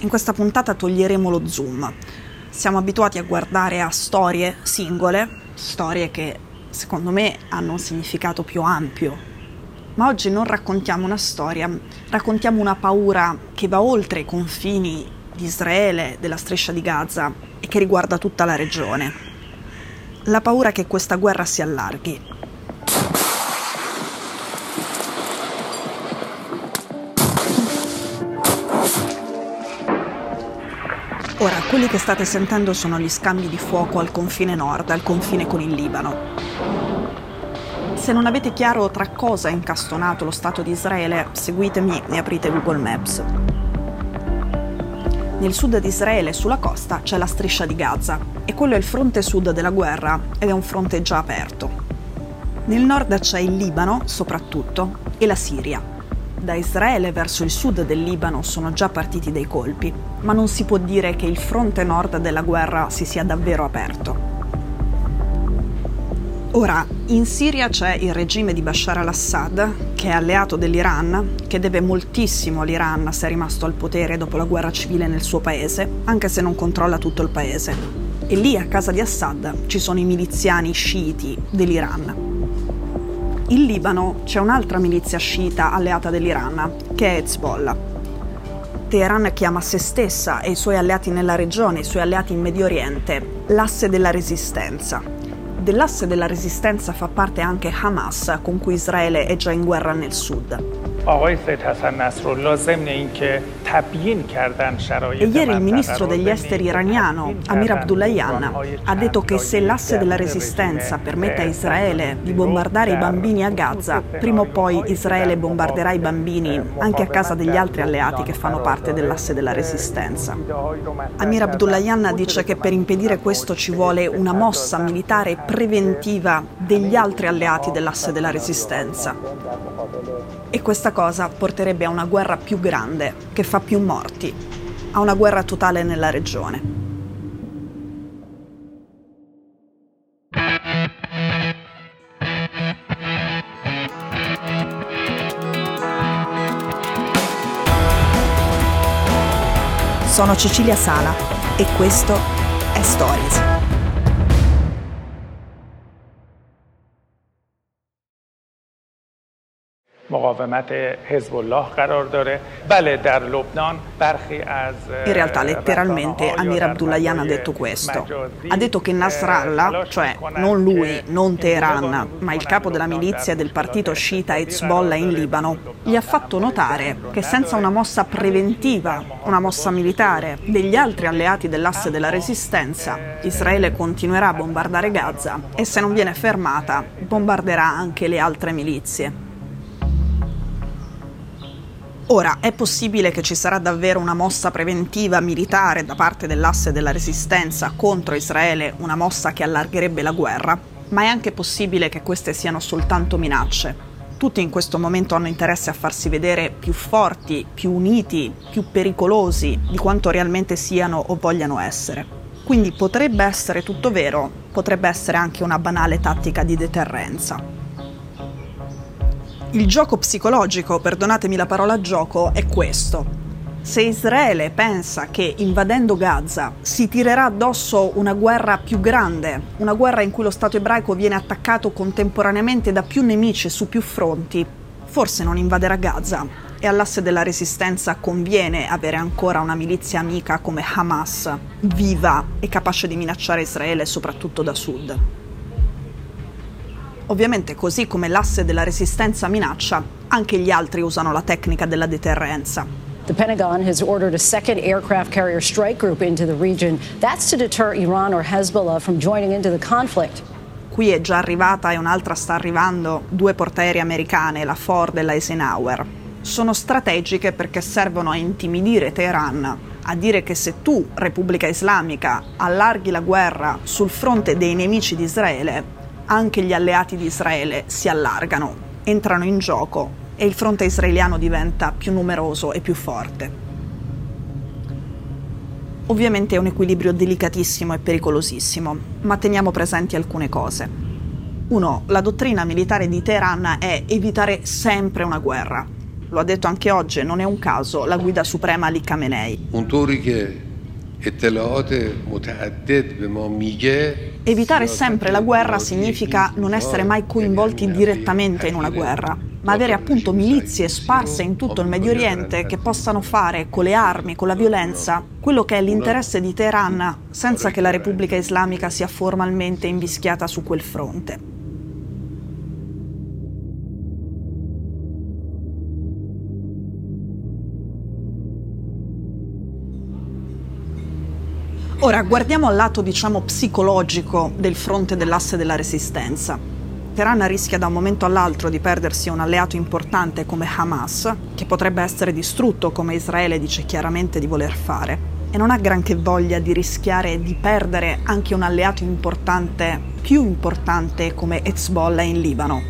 In questa puntata toglieremo lo zoom. Siamo abituati a guardare a storie singole, storie che secondo me hanno un significato più ampio. Ma oggi non raccontiamo una storia, raccontiamo una paura che va oltre i confini di Israele, della striscia di Gaza e che riguarda tutta la regione. La paura che questa guerra si allarghi, quelli che state sentendo sono gli scambi di fuoco al confine nord, al confine con il Libano. Se non avete chiaro tra cosa è incastonato lo Stato di Israele, seguitemi e aprite Google Maps. Nel sud di Israele, sulla costa, c'è la striscia di Gaza e quello è il fronte sud della guerra ed è un fronte già aperto. Nel nord c'è il Libano, soprattutto, e la Siria, da Israele verso il sud del Libano sono già partiti dei colpi, ma non si può dire che il fronte nord della guerra si sia davvero aperto. Ora, in Siria c'è il regime di Bashar al-Assad, che è alleato dell'Iran, che deve moltissimo all'Iran se è rimasto al potere dopo la guerra civile nel suo paese, anche se non controlla tutto il paese. E lì a casa di Assad ci sono i miliziani sciiti dell'Iran. In Libano c'è un'altra milizia sciita alleata dell'Iran, che è Hezbollah. Teheran chiama se stessa e i suoi alleati nella regione, i suoi alleati in Medio Oriente, l'asse della resistenza. Dell'asse della resistenza fa parte anche Hamas, con cui Israele è già in guerra nel sud. آقای سید حسن نصرالله ضمن اینکه تبیین کردن شرایط E ieri il ministro degli esteri iraniano, Amir Abdullahian, ha detto che se l'asse della resistenza permette a Israele di bombardare i bambini a Gaza, prima o poi Israele bombarderà i bambini anche a casa degli altri alleati che fanno parte dell'asse della resistenza. Amir Abdullahian dice che per impedire questo ci vuole una mossa militare preventiva degli altri alleati dell'asse della resistenza. E questa cosa porterebbe a una guerra più grande, che fa più morti, a una guerra totale nella regione. Sono Cecilia Sala e questo è Stories. مقاومت حزب الله قرار داره بله در لبنان برخی از In realtà letteralmente Amir Abdullahian ha detto questo. Ha detto che Nasrallah, cioè non lui, non Teheran, ma il capo della milizia del partito sciita Hezbollah in Libano, gli ha fatto notare che senza una mossa preventiva, una mossa militare degli altri alleati dell'asse della resistenza, Israele continuerà a bombardare Gaza e se non viene fermata bombarderà anche le altre milizie. Ora, è possibile che ci sarà davvero una mossa preventiva militare da parte dell'asse della resistenza contro Israele, una mossa che allargherebbe la guerra, ma è anche possibile che queste siano soltanto minacce. Tutti in questo momento hanno interesse a farsi vedere più forti, più uniti, più pericolosi di quanto realmente siano o vogliano essere. Quindi potrebbe essere tutto vero, potrebbe essere anche una banale tattica di deterrenza. Il gioco psicologico, perdonatemi la parola gioco, è questo. Se Israele pensa che invadendo Gaza si tirerà addosso una guerra più grande, una guerra in cui lo Stato ebraico viene attaccato contemporaneamente da più nemici su più fronti, forse non invaderà Gaza e all'asse della resistenza conviene avere ancora una milizia amica come Hamas, viva e capace di minacciare Israele soprattutto da sud. Ovviamente così come l'asse della resistenza minaccia, anche gli altri usano la tecnica della deterrenza. The Pentagon has ordered a second aircraft carrier strike group into the region. That's to deter Iran or Hezbollah from joining into the conflict. Qui è già arrivata e un'altra sta arrivando, due portaerei americane, la Ford e la Eisenhower. Sono strategiche perché servono a intimidire Teheran, a dire che se tu, Repubblica Islamica, allarghi la guerra sul fronte dei nemici di Israele, anche gli alleati di Israele si allargano, entrano in gioco e il fronte israeliano diventa più numeroso e più forte. Ovviamente è un equilibrio delicatissimo e pericolosissimo, ma teniamo presenti alcune cose. Uno, la dottrina militare di Teheran è evitare sempre una guerra. Lo ha detto anche oggi, non è un caso, la guida suprema Ali Khamenei. Evitare sempre la guerra significa non essere mai coinvolti direttamente in una guerra, ma avere appunto milizie sparse in tutto il Medio Oriente che possano fare con le armi, con la violenza, quello che è l'interesse di Teheran senza che la Repubblica Islamica sia formalmente invischiata su quel fronte. Ora guardiamo al lato, diciamo, psicologico del fronte dell'asse della resistenza. Teheran rischia da un momento all'altro di perdersi un alleato importante come Hamas, che potrebbe essere distrutto come Israele dice chiaramente di voler fare, e non ha granché voglia di rischiare di perdere anche un alleato importante, più importante come Hezbollah in Libano.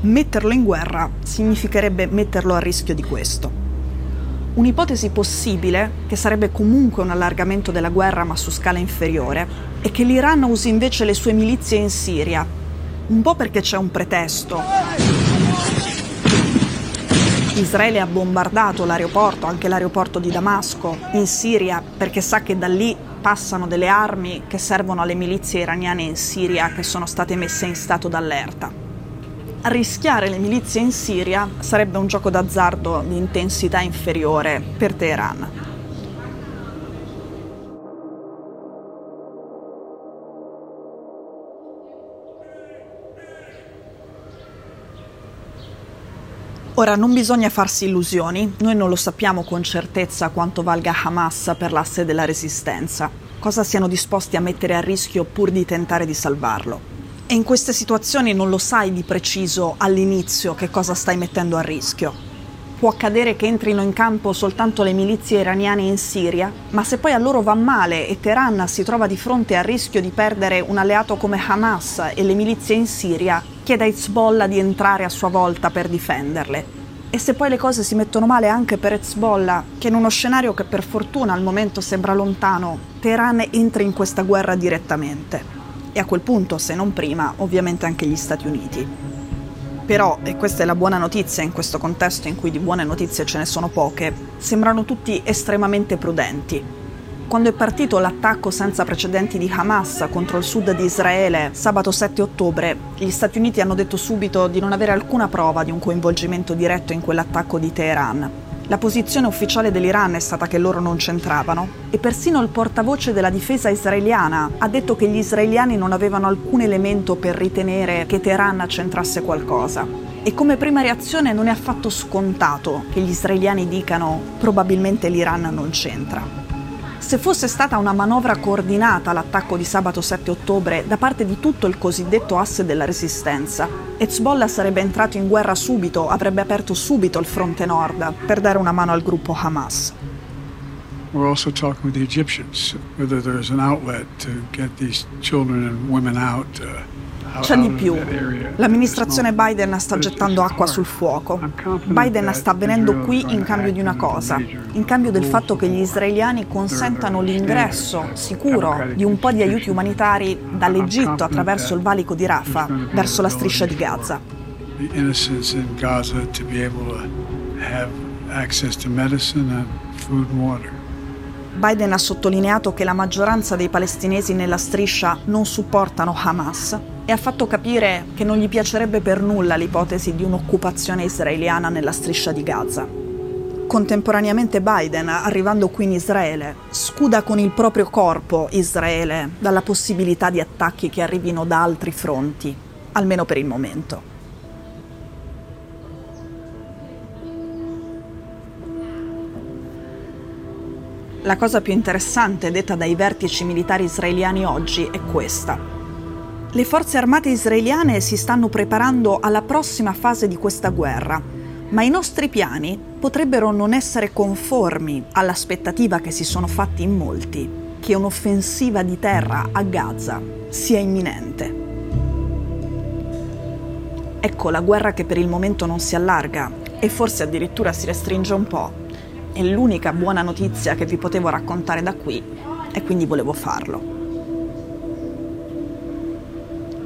Metterlo in guerra significherebbe metterlo a rischio di questo. Un'ipotesi possibile, che sarebbe comunque un allargamento della guerra ma su scala inferiore, è che l'Iran usi invece le sue milizie in Siria un po' perché c'è un pretesto. Israele ha bombardato l'aeroporto, anche l'aeroporto di Damasco, in Siria, perché sa che da lì passano delle armi che servono alle milizie iraniane in Siria che sono state messe in stato d'allerta. Rischiare le milizie in Siria sarebbe un gioco d'azzardo di intensità inferiore per Teheran. Ora, non bisogna farsi illusioni, noi non lo sappiamo con certezza quanto valga Hamas per l'asse della resistenza, cosa siano disposti a mettere a rischio pur di tentare di salvarlo. E in queste situazioni non lo sai di preciso all'inizio che cosa stai mettendo a rischio. Può accadere che entrino in campo soltanto le milizie iraniane in Siria, ma se poi a loro va male e Teheran si trova di fronte al rischio di perdere un alleato come Hamas e le milizie in Siria, chiede a Hezbollah di entrare a sua volta per difenderle. E se poi le cose si mettono male anche per Hezbollah, che in uno scenario che per fortuna al momento sembra lontano, Teheran entra in questa guerra direttamente. E a quel punto, se non prima, ovviamente anche gli Stati Uniti. Però, e questa è la buona notizia in questo contesto in cui di buone notizie ce ne sono poche, sembrano tutti estremamente prudenti, quando è partito l'attacco senza precedenti di Hamas contro il sud di Israele sabato 7 ottobre, gli Stati Uniti hanno detto subito di non avere alcuna prova di un coinvolgimento diretto in quell'attacco di Teheran. La posizione ufficiale dell'Iran è stata che loro non c'entravano e persino il portavoce della difesa israeliana ha detto che gli israeliani non avevano alcun elemento per ritenere che Teheran c'entrasse qualcosa. E come prima reazione non è affatto scontato che gli israeliani dicano probabilmente l'Iran non c'entra. Se fosse stata una manovra coordinata l'attacco di sabato 7 ottobre da parte di tutto il cosiddetto asse della resistenza, Hezbollah sarebbe entrato in guerra subito, avrebbe aperto subito il fronte nord per dare una mano al gruppo Hamas. We're also talking with the Egyptians whether there's an outlet to get these children and women out. Uh, c'è di più. L'amministrazione Biden sta gettando acqua sul fuoco. Biden sta avvenendo qui in cambio di una cosa, in cambio del fatto che gli israeliani consentano l'ingresso sicuro di un po' di aiuti umanitari dall'Egitto attraverso il valico di Rafah verso la striscia di Gaza. Biden ha sottolineato che la maggioranza dei palestinesi nella striscia non supportano Hamas e ha fatto capire che non gli piacerebbe per nulla l'ipotesi di un'occupazione israeliana nella striscia di Gaza. Contemporaneamente Biden, arrivando qui in Israele, scuda con il proprio corpo Israele dalla possibilità di attacchi che arrivino da altri fronti, almeno per il momento. La cosa più interessante detta dai vertici militari israeliani oggi è questa. Le forze armate israeliane si stanno preparando alla prossima fase di questa guerra, ma i nostri piani potrebbero non essere conformi all'aspettativa che si sono fatti in molti, che un'offensiva di terra a Gaza sia imminente. Ecco la guerra che per il momento non si allarga e forse addirittura si restringe un po'. È l'unica buona notizia che vi potevo raccontare da qui e quindi volevo farlo.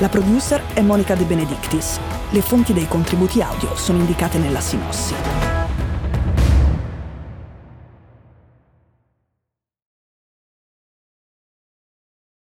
La producer è Monica De Benedictis. Le fonti dei contributi audio sono indicate nella sinossi.